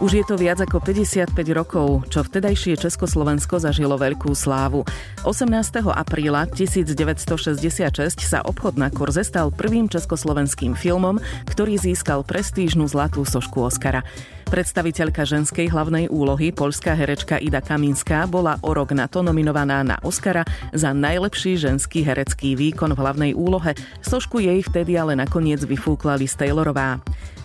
Už je to viac ako 55 rokov, čo vtedajšie Československo zažilo veľkú slávu. 18. apríla 1966 sa obchod na kurze stal prvým československým filmom, ktorý získal prestížnu zlatú sošku Oscara. Predstaviteľka ženskej hlavnej úlohy, poľská herečka Ida Kaminská, bola o rok na to nominovaná na Oscara za najlepší ženský herecký výkon v hlavnej úlohe. Sošku jej vtedy ale nakoniec vyfúkla Liz Taylorová.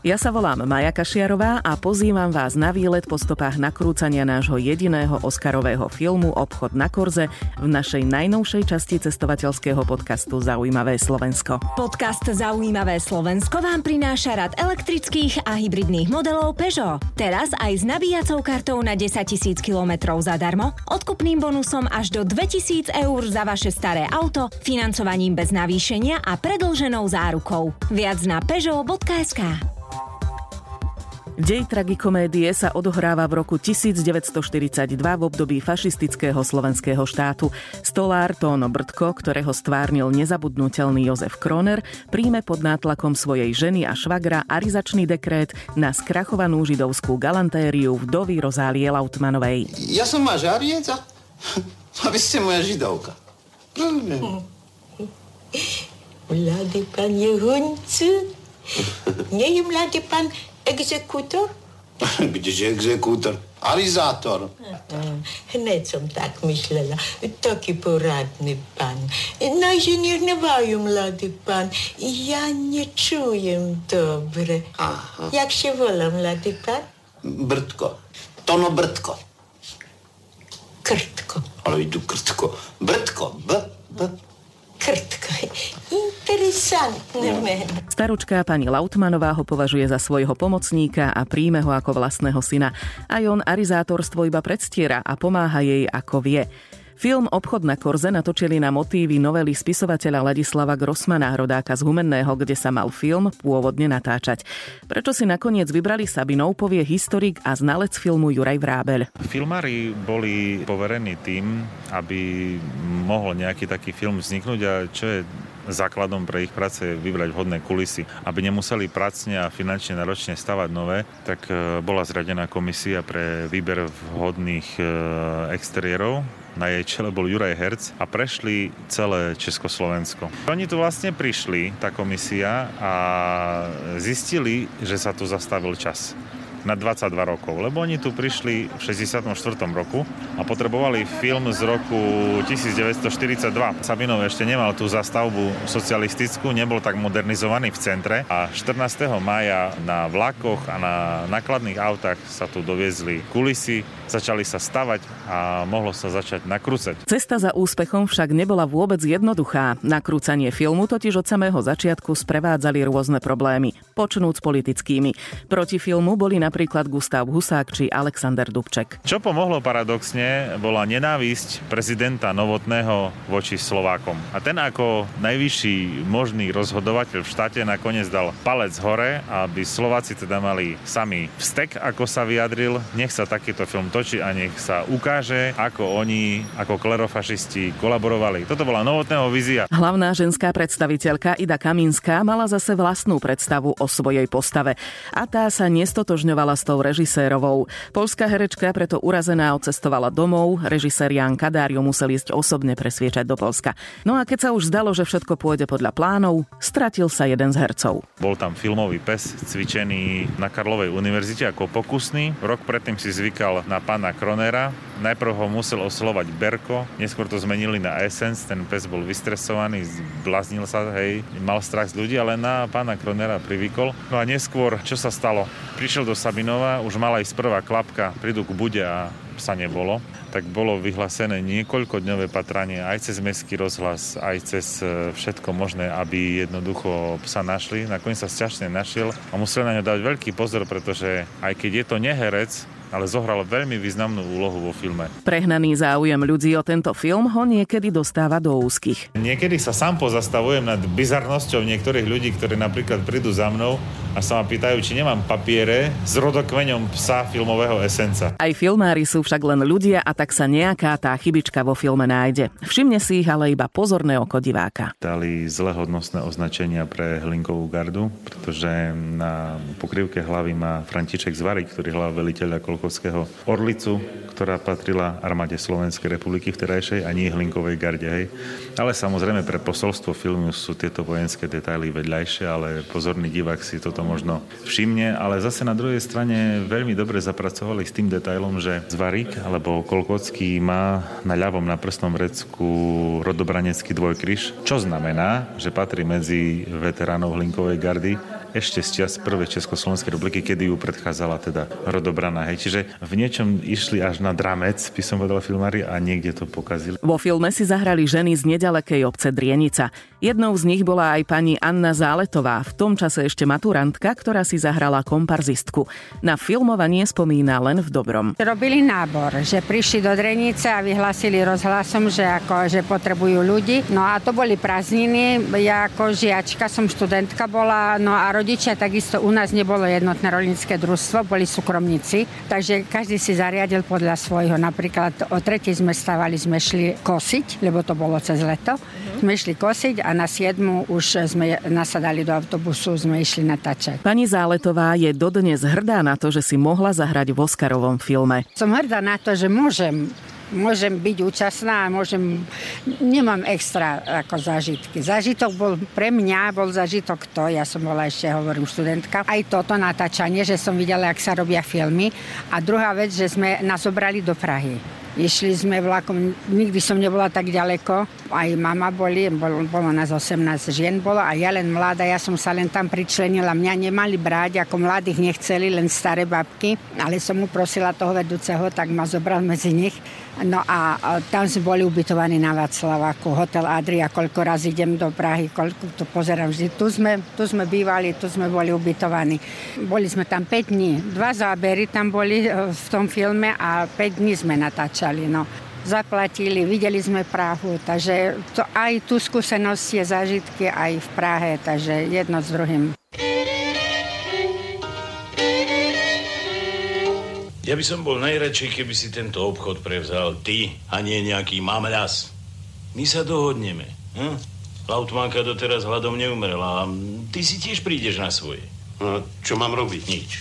Ja sa volám Maja Kašiarová a pozývam vás na výlet po stopách nakrúcania nášho jediného Oscarového filmu Obchod na Korze v našej najnovšej časti cestovateľského podcastu Zaujímavé Slovensko. Podcast Zaujímavé Slovensko vám prináša rad elektrických a hybridných modelov Peugeot. Teraz aj s nabíjacou kartou na 10 000 km zadarmo, odkupným bonusom až do 2000 eur za vaše staré auto, financovaním bez navýšenia a predlženou zárukou. Viac na peugeot.sk. Dej tragikomédie sa odohráva v roku 1942 v období fašistického slovenského štátu. Stolár Tóno Brdko, ktorého stvárnil nezabudnutelný Jozef Kroner, príjme pod nátlakom svojej ženy a švagra arizačný dekrét na skrachovanú židovskú galantériu vdovy Rozálie Lautmanovej. Ja som máš ariec a, a vy ste moja židovka. Rozumiem. Mladý pán je huncu. Nie je mladý pán Egzekutor? Kdeže exekútor? Arizátor. Hneď som tak myslela. Taký poradný pán. Najženier nevajú, mladý pán. Ja nečujem dobre. Aha. Jak się volá, mladý pán? Brdko. Tono Brdko. Krtko. Ale idu krtko. Brdko. B, b, Krtko. Interesantné meno. Staručká pani Lautmanová ho považuje za svojho pomocníka a príjme ho ako vlastného syna. Aj on arizátorstvo iba predstiera a pomáha jej ako vie. Film Obchod na Korze natočili na motívy novely spisovateľa Ladislava Grossmana, rodáka z Humenného, kde sa mal film pôvodne natáčať. Prečo si nakoniec vybrali Sabinov, povie historik a znalec filmu Juraj Vrábel. Filmári boli poverení tým, aby mohol nejaký taký film vzniknúť a čo je základom pre ich práce vybrať vhodné kulisy. Aby nemuseli pracne a finančne náročne stavať nové, tak e, bola zradená komisia pre výber vhodných e, exteriérov na jej čele bol Juraj Herc a prešli celé Československo. Oni tu vlastne prišli, tá komisia, a zistili, že sa tu zastavil čas na 22 rokov, lebo oni tu prišli v 64. roku a potrebovali film z roku 1942. Sabinov ešte nemal tú zastavbu socialistickú, nebol tak modernizovaný v centre a 14. maja na vlakoch a na nakladných autách sa tu doviezli kulisy, začali sa stavať a mohlo sa začať nakrúcať. Cesta za úspechom však nebola vôbec jednoduchá. Nakrúcanie filmu totiž od samého začiatku sprevádzali rôzne problémy, počnúc politickými. Proti filmu boli na napríklad Gustav Husák či Alexander Dubček. Čo pomohlo paradoxne, bola nenávisť prezidenta Novotného voči Slovákom. A ten ako najvyšší možný rozhodovateľ v štáte nakoniec dal palec hore, aby Slováci teda mali sami vstek, ako sa vyjadril. Nech sa takýto film točí a nech sa ukáže, ako oni, ako klerofašisti kolaborovali. Toto bola Novotného vízia. Hlavná ženská predstaviteľka Ida Kaminská mala zase vlastnú predstavu o svojej postave. A tá sa nestotožňovala s tou režisérovou. Polská herečka preto urazená odcestovala domov, režisér Jan Kadár ju musel ísť osobne presviečať do Polska. No a keď sa už zdalo, že všetko pôjde podľa plánov, stratil sa jeden z hercov. Bol tam filmový pes, cvičený na Karlovej univerzite ako pokusný. Rok predtým si zvykal na pána Kronera. Najprv ho musel oslovať Berko, neskôr to zmenili na Essence, ten pes bol vystresovaný, zblaznil sa, hej, mal strach z ľudí, ale na pána Kronera privykol. No a neskôr, čo sa stalo? Prišiel do Sabinova, už mala ísť prvá klapka, prídu k bude a sa nebolo, tak bolo vyhlásené niekoľkodňové patranie aj cez mestský rozhlas, aj cez e, všetko možné, aby jednoducho sa našli. Nakoniec sa šťastne našiel a musel na ňo dať veľký pozor, pretože aj keď je to neherec, ale zohral veľmi významnú úlohu vo filme. Prehnaný záujem ľudí o tento film ho niekedy dostáva do úzkých. Niekedy sa sám pozastavujem nad bizarnosťou niektorých ľudí, ktorí napríklad prídu za mnou a sa ma pýtajú, či nemám papiere s rodokmeňom psa filmového esenca. Aj filmári sú však len ľudia a tak sa nejaká tá chybička vo filme nájde. Všimne si ich ale iba pozorné oko diváka. Dali zle hodnostné označenia pre hlinkovú gardu, pretože na pokrývke hlavy má František Zvarik, ktorý hľadal veliteľa Kolkovského Orlicu, ktorá patrila armáde Slovenskej republiky v terajšej a nie hlinkovej garde. Hej. Ale samozrejme pre posolstvo filmu sú tieto vojenské detaily vedľajšie, ale pozorný divák si toto možno všimne, ale zase na druhej strane veľmi dobre zapracovali s tým detailom, že Zvarik alebo Kolkocký má na ľavom na prstnom vrecku rodobranecký dvojkryž, čo znamená, že patrí medzi veteránov hlinkovej gardy ešte z čas prvej Československej republiky, kedy ju predchádzala teda rodobrana. Hej. Čiže v niečom išli až na dramec, by som povedal filmári, a niekde to pokazili. Vo filme si zahrali ženy z nedalekej obce Drienica. Jednou z nich bola aj pani Anna Záletová, v tom čase ešte maturantka, ktorá si zahrala komparzistku. Na filmovanie spomína len v dobrom. Robili nábor, že prišli do Drenice a vyhlásili rozhlasom, že, ako, že potrebujú ľudí. No a to boli prázdniny, ja ako žiačka som študentka bola, no a rodičia takisto u nás nebolo jednotné rolnícke družstvo, boli súkromníci, takže každý si zariadil podľa svojho. Napríklad o tretej sme stávali, sme šli kosiť, lebo to bolo cez leto. Sme išli kosiť a na siedmu už sme nasadali do autobusu, sme išli natáčať. Pani Záletová je dodnes hrdá na to, že si mohla zahrať v Oscarovom filme. Som hrdá na to, že môžem môžem byť účastná a môžem, nemám extra ako zážitky. Zážitok bol pre mňa, bol zážitok to, ja som bola ešte, hovorím, študentka, aj toto natáčanie, že som videla, jak sa robia filmy. A druhá vec, že sme nás obrali do Prahy. Išli sme vlakom, nikdy som nebola tak ďaleko, aj mama boli, bolo, bolo nás 18 žien bolo a ja len mladá, ja som sa len tam pričlenila. Mňa nemali brať, ako mladých nechceli, len staré babky, ale som mu prosila toho vedúceho, tak ma zobral medzi nich. No a, tam sme boli ubytovaní na Václaváku, hotel Adria, koľko raz idem do Prahy, koľko to pozerám vždy. Tu sme, tu sme bývali, tu sme boli ubytovaní. Boli sme tam 5 dní. Dva zábery tam boli e, v tom filme a 5 dní sme natáčali. No zaplatili, videli sme Prahu, takže to, aj tu skúsenosť je zážitky aj v Prahe, takže jedno s druhým. Ja by som bol najradšej, keby si tento obchod prevzal ty a nie nejaký mamľas. My sa dohodneme. Hm? Lautmanka doteraz hľadom neumrela a ty si tiež prídeš na svoje. No, čo mám robiť? Nič.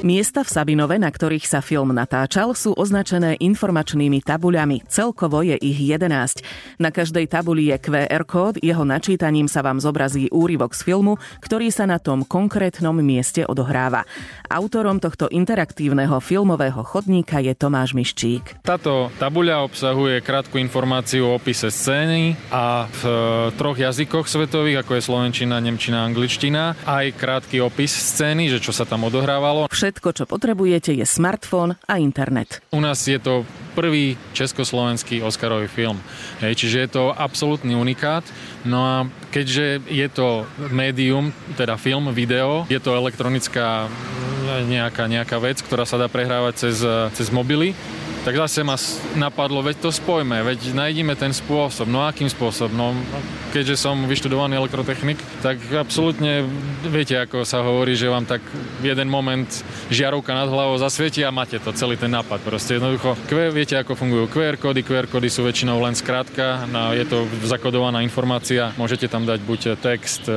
Miesta v Sabinove, na ktorých sa film natáčal, sú označené informačnými tabuľami. Celkovo je ich 11. Na každej tabuli je QR kód, jeho načítaním sa vám zobrazí úryvok z filmu, ktorý sa na tom konkrétnom mieste odohráva. Autorom tohto interaktívneho filmového chodníka je Tomáš Miščík. Táto tabuľa obsahuje krátku informáciu o opise scény a v e, troch jazykoch svetových, ako je slovenčina, nemčina, angličtina, aj krátky opis scény, že čo sa tam odohrávalo. Všetko, čo potrebujete, je smartfón a internet. U nás je to prvý československý Oscarový film. Hej, čiže je to absolútny unikát. No a keďže je to médium, teda film, video, je to elektronická nejaká, nejaká vec, ktorá sa dá prehrávať cez, cez mobily, tak zase ma napadlo, veď to spojme, veď nájdime ten spôsob. No akým spôsobom? No, keďže som vyštudovaný elektrotechnik, tak absolútne viete, ako sa hovorí, že vám tak jeden moment žiarovka nad hlavou zasvieti a máte to, celý ten nápad. Proste jednoducho, viete, ako fungujú QR kódy. QR kódy sú väčšinou len skrátka, no, je to zakodovaná informácia, môžete tam dať buď text, e,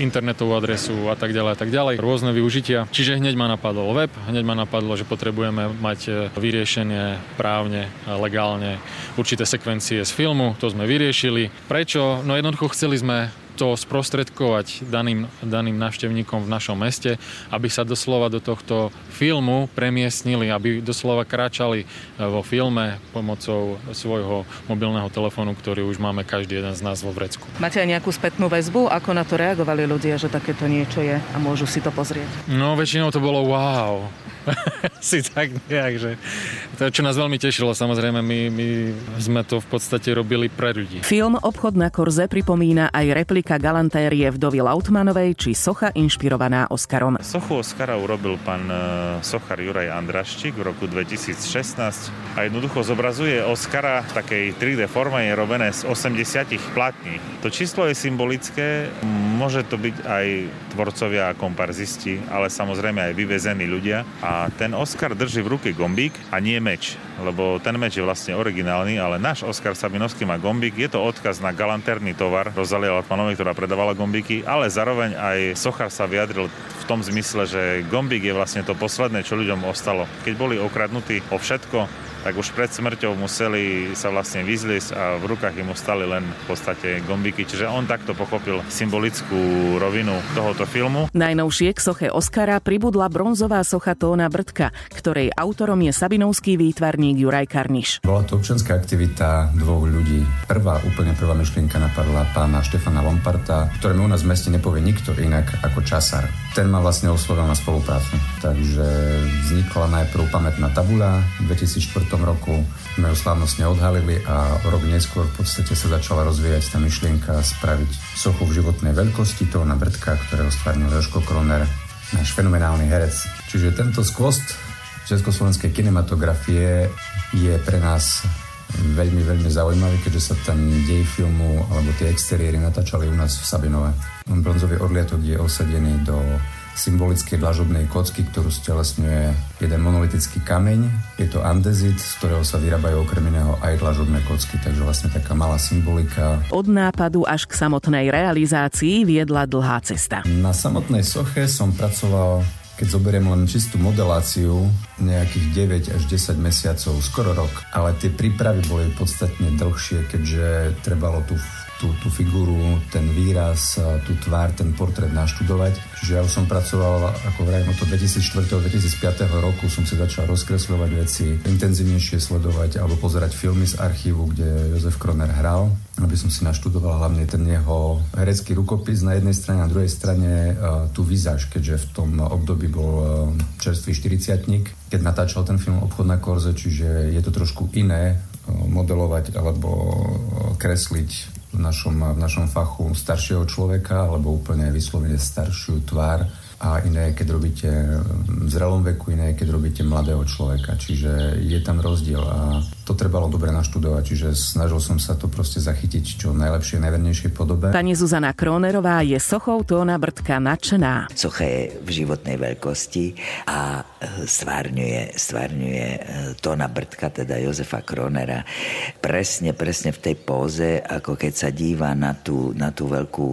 internetovú adresu a tak ďalej a tak ďalej, rôzne využitia. Čiže hneď ma napadol web, hneď ma napadlo, že potrebujeme mať e, vyriešenie riešenie právne, legálne určité sekvencie z filmu, to sme vyriešili. Prečo? No jednoducho chceli sme to sprostredkovať daným, daným návštevníkom v našom meste, aby sa doslova do tohto filmu premiestnili, aby doslova kráčali e, vo filme pomocou svojho mobilného telefónu, ktorý už máme každý jeden z nás vo vrecku. Máte aj nejakú spätnú väzbu? Ako na to reagovali ľudia, že takéto niečo je a môžu si to pozrieť? No väčšinou to bolo wow. si tak nejak, že to, čo nás veľmi tešilo, samozrejme, my, my sme to v podstate robili pre ľudí. Film Obchod na Korze pripomína aj repliky replika galantérie vdovy Lautmanovej či socha inšpirovaná Oscarom. Sochu Oscara urobil pán e, sochar Juraj Andraščík v roku 2016 a jednoducho zobrazuje Oscara v takej 3D forme, je robené z 80 platní. To číslo je symbolické, môže to byť aj tvorcovia a komparzisti, ale samozrejme aj vyvezení ľudia. A ten Oscar drží v ruke gombík a nie meč, lebo ten meč je vlastne originálny, ale náš Oscar Sabinovský má gombík. Je to odkaz na galanterný tovar Rozalia Latmanovej, ktorá predávala gombíky, ale zároveň aj Sochar sa vyjadril v tom zmysle, že gombík je vlastne to posledné, čo ľuďom ostalo. Keď boli okradnutí o všetko, tak už pred smrťou museli sa vlastne vyzliesť a v rukách im ostali len v podstate gombiky. Čiže on takto pochopil symbolickú rovinu tohoto filmu. Najnovšie k soche Oscara pribudla bronzová socha Tóna Brdka, ktorej autorom je sabinovský výtvarník Juraj Karniš. Bola to občianská aktivita dvoch ľudí. Prvá, úplne prvá myšlienka napadla pána Štefana Lomparta, ktorému u nás v meste nepovie nikto inak ako časár. Ten ma vlastne oslovil na spoluprácu. Takže vznikla najprv pamätná tabuľa v 2004 roku sme ju slávnostne odhalili a rok neskôr v podstate sa začala rozvíjať tá myšlienka spraviť sochu v životnej veľkosti toho na Brdka, ktorého stvárnil Joško Kroner, náš fenomenálny herec. Čiže tento skvost československej kinematografie je pre nás veľmi, veľmi zaujímavý, keďže sa ten dej filmu alebo tie exteriéry natáčali u nás v Sabinove. Bronzový odliatok je osadený do symbolickej dlažobnej kocky, ktorú stelesňuje jeden monolitický kameň. Je to andezit, z ktorého sa vyrábajú okrem iného aj dlažobné kocky, takže vlastne taká malá symbolika. Od nápadu až k samotnej realizácii viedla dlhá cesta. Na samotnej soche som pracoval keď zoberiem len čistú modeláciu, nejakých 9 až 10 mesiacov, skoro rok. Ale tie prípravy boli podstatne dlhšie, keďže trebalo tu tú, tú figuru, ten výraz, tú tvár, ten portrét naštudovať. Čiže ja už som pracoval, ako vrajím, od 2004-2005 roku som si začal rozkresľovať veci, intenzívnejšie sledovať alebo pozerať filmy z archívu, kde Jozef Kroner hral, aby som si naštudoval hlavne ten jeho herecký rukopis na jednej strane, na druhej strane tú vizáž, keďže v tom období bol čerstvý 40 keď natáčal ten film Obchod na korze, čiže je to trošku iné modelovať alebo kresliť v našom, v našom fachu staršieho človeka alebo úplne vyslovene staršiu tvár a iné, keď robíte v zrelom veku, iné, keď robíte mladého človeka. Čiže je tam rozdiel a to trebalo dobre naštudovať, čiže snažil som sa to proste zachytiť čo najlepšie, najvernejšej podobe. Pani Zuzana Kronerová je sochou Tóna Brdka nadšená. Socha je v životnej veľkosti a e, stvárňuje, stvárňuje e, Tóna Brdka, teda Jozefa Kronera, presne, presne v tej póze, ako keď sa díva na tú, na tú veľkú,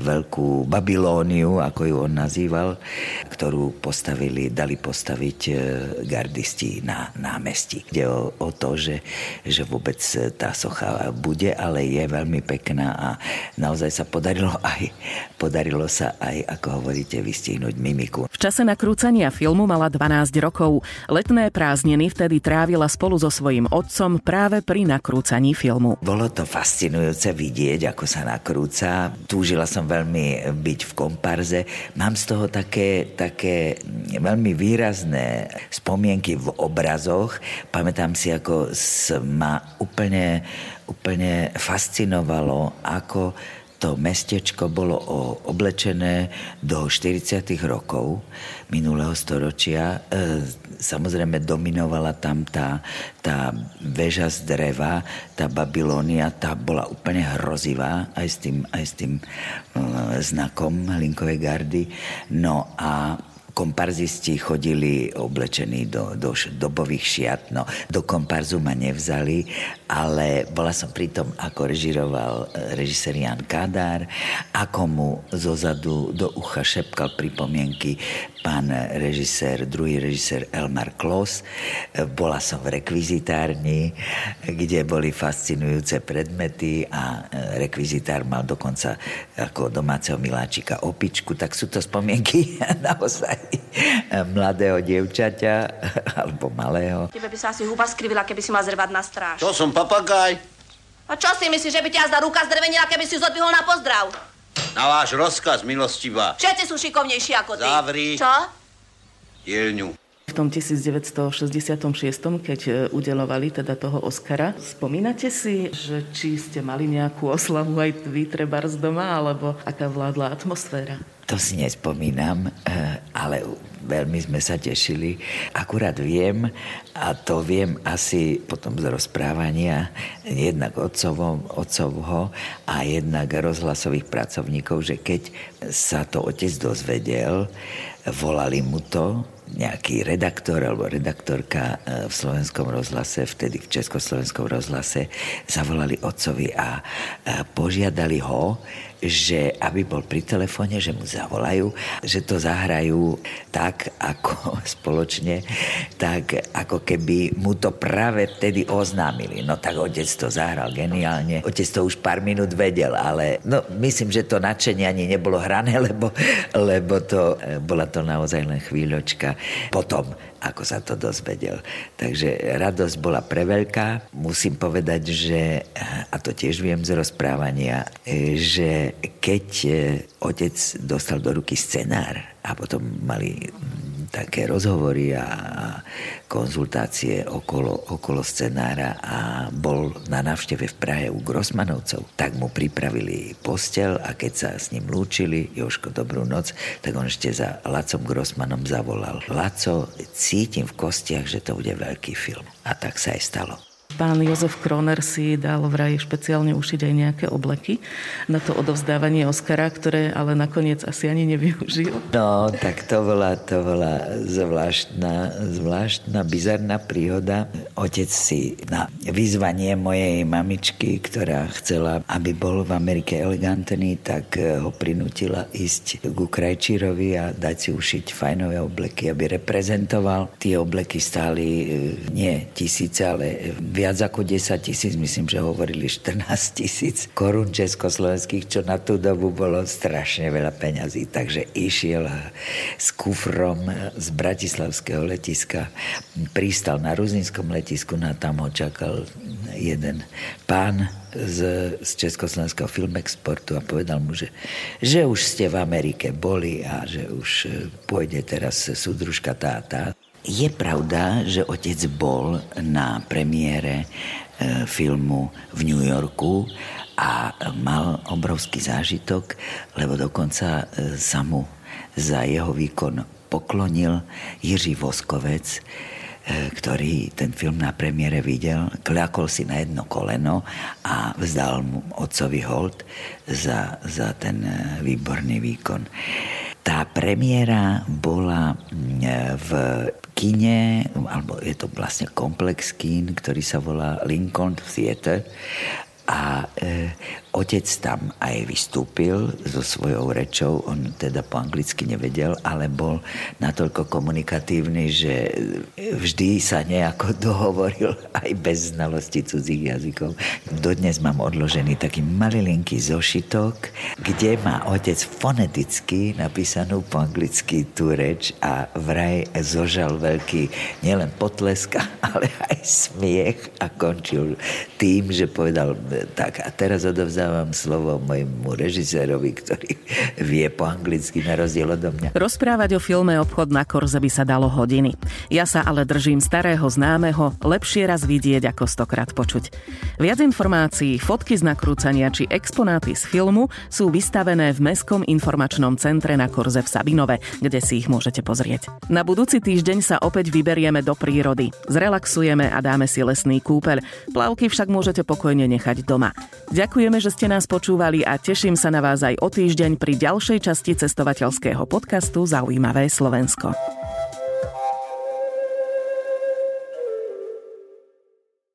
veľkú Babilóniu, ako ju on nazýval, ktorú postavili, dali postaviť e, gardisti na námestí. Ide o, o to, že že, že vôbec tá socha bude, ale je veľmi pekná a naozaj sa podarilo aj, podarilo sa aj, ako hovoríte, vystihnúť mimiku. V čase nakrúcania filmu mala 12 rokov. Letné prázdniny vtedy trávila spolu so svojím otcom práve pri nakrúcaní filmu. Bolo to fascinujúce vidieť, ako sa nakrúca. Túžila som veľmi byť v komparze. Mám z toho také, také veľmi výrazné spomienky v obrazoch. Pamätám si, ako ma úplne, úplne fascinovalo, ako to mestečko bolo oblečené do 40. rokov minulého storočia. E, samozrejme dominovala tam tá, tá väža z dreva, tá Babilónia, tá bola úplne hrozivá aj s tým, aj s tým e, znakom Linkovej gardy. No a komparzisti chodili oblečení do, do dobových šiat. No, do komparzu ma nevzali, ale bola som pri ako režiroval e, režisér Jan Kadár, ako mu zozadu do ucha šepkal pripomienky pán režisér, druhý režisér Elmar Klos. E, bola som v rekvizitárni, kde boli fascinujúce predmety a e, rekvizitár mal dokonca ako domáceho miláčika opičku, tak sú to spomienky naozaj mladého dievčaťa alebo malého. Tebe by sa asi huba skrivila, keby si ma zrvať na stráž. To som papagaj. A čo si myslíš, že by ťa zda ruka zdrvenila, keby si zodvihol na pozdrav? Na váš rozkaz, milostivá. Všetci sú šikovnejší ako ty. Zavri. Čo? Dielňu. Tom 1966, keď e, udelovali teda toho Oscara. Spomínate si, že či ste mali nejakú oslavu aj vy, trebárs doma, alebo aká vládla atmosféra? To si nespomínam, eh, ale veľmi sme sa tešili. Akurát viem, a to viem asi potom z rozprávania jednak otcovom, otcovho a jednak rozhlasových pracovníkov, že keď sa to otec dozvedel, volali mu to, nejaký redaktor alebo redaktorka eh, v slovenskom rozhlase, vtedy v československom rozhlase, zavolali otcovi a požiadali ho, že aby bol pri telefóne, že mu zavolajú, že to zahrajú tak, ako spoločne, tak ako keby mu to práve vtedy oznámili. No tak otec to zahral geniálne. Otec to už pár minút vedel, ale no, myslím, že to nadšenie ani nebolo hrané, lebo, lebo to, bola to naozaj len chvíľočka. Potom ako sa to dozvedel. Takže radosť bola preveľká. Musím povedať, že, a to tiež viem z rozprávania, že keď otec dostal do ruky scenár a potom mali také rozhovory a konzultácie okolo, okolo scenára a bol na návšteve v Prahe u Grossmanovcov, tak mu pripravili postel a keď sa s ním lúčili, Joško, dobrú noc, tak on ešte za Lacom Grossmanom zavolal. Laco, cítim v kostiach, že to bude veľký film. A tak sa aj stalo. Pán Jozef Kroner si dal vraj špeciálne ušiť aj nejaké obleky na to odovzdávanie Oscara, ktoré ale nakoniec asi ani nevyužil. No, tak to bola, to bola zvláštna, zvláštna, bizarná príhoda. Otec si na vyzvanie mojej mamičky, ktorá chcela, aby bol v Amerike elegantný, tak ho prinútila ísť k Krajčírovi a dať si ušiť fajnové obleky, aby reprezentoval. Tie obleky stáli e, nie tisíce, ale viac ako 10 tisíc, myslím, že hovorili 14 tisíc korún československých, čo na tú dobu bolo strašne veľa peňazí. Takže išiel s kufrom z Bratislavského letiska, pristal na Ruzinskom letisku, na tam ho čakal jeden pán z, z Československého filmexportu a povedal mu, že, že už ste v Amerike boli a že už pôjde teraz súdružka tá tá. Je pravda, že otec bol na premiére e, filmu v New Yorku a mal obrovský zážitok, lebo dokonca e, sa mu za jeho výkon poklonil Jiří Voskovec, e, ktorý ten film na premiére videl, kľakol si na jedno koleno a vzdal mu otcovi hold za, za ten výborný výkon. Tá premiéra bola v kine, alebo je to vlastne komplex kín, ktorý sa volá Lincoln Theatre a e, otec tam aj vystúpil so svojou rečou, on teda po anglicky nevedel, ale bol natoľko komunikatívny, že vždy sa nejako dohovoril aj bez znalosti cudzích jazykov. Dodnes mám odložený taký malilinký zošitok, kde má otec foneticky napísanú po anglicky tú reč a vraj zožal veľký nielen potlesk, ale aj smiech a končil tým, že povedal tak a teraz odovzdávam slovo mojemu režisérovi, ktorý vie po anglicky na rozdiel odo mňa. Rozprávať o filme Obchod na Korze by sa dalo hodiny. Ja sa ale držím starého známeho, lepšie raz vidieť ako stokrát počuť. Viac informácií, fotky z nakrúcania či exponáty z filmu sú vystavené v Mestskom informačnom centre na Korze v Sabinove, kde si ich môžete pozrieť. Na budúci týždeň sa opäť vyberieme do prírody. Zrelaxujeme a dáme si lesný kúpeľ. Plavky však môžete pokojne nechať doma. Ďakujeme, že ste nás počúvali a teším sa na vás aj o týždeň pri ďalšej časti cestovateľského podcastu Zaujímavé Slovensko.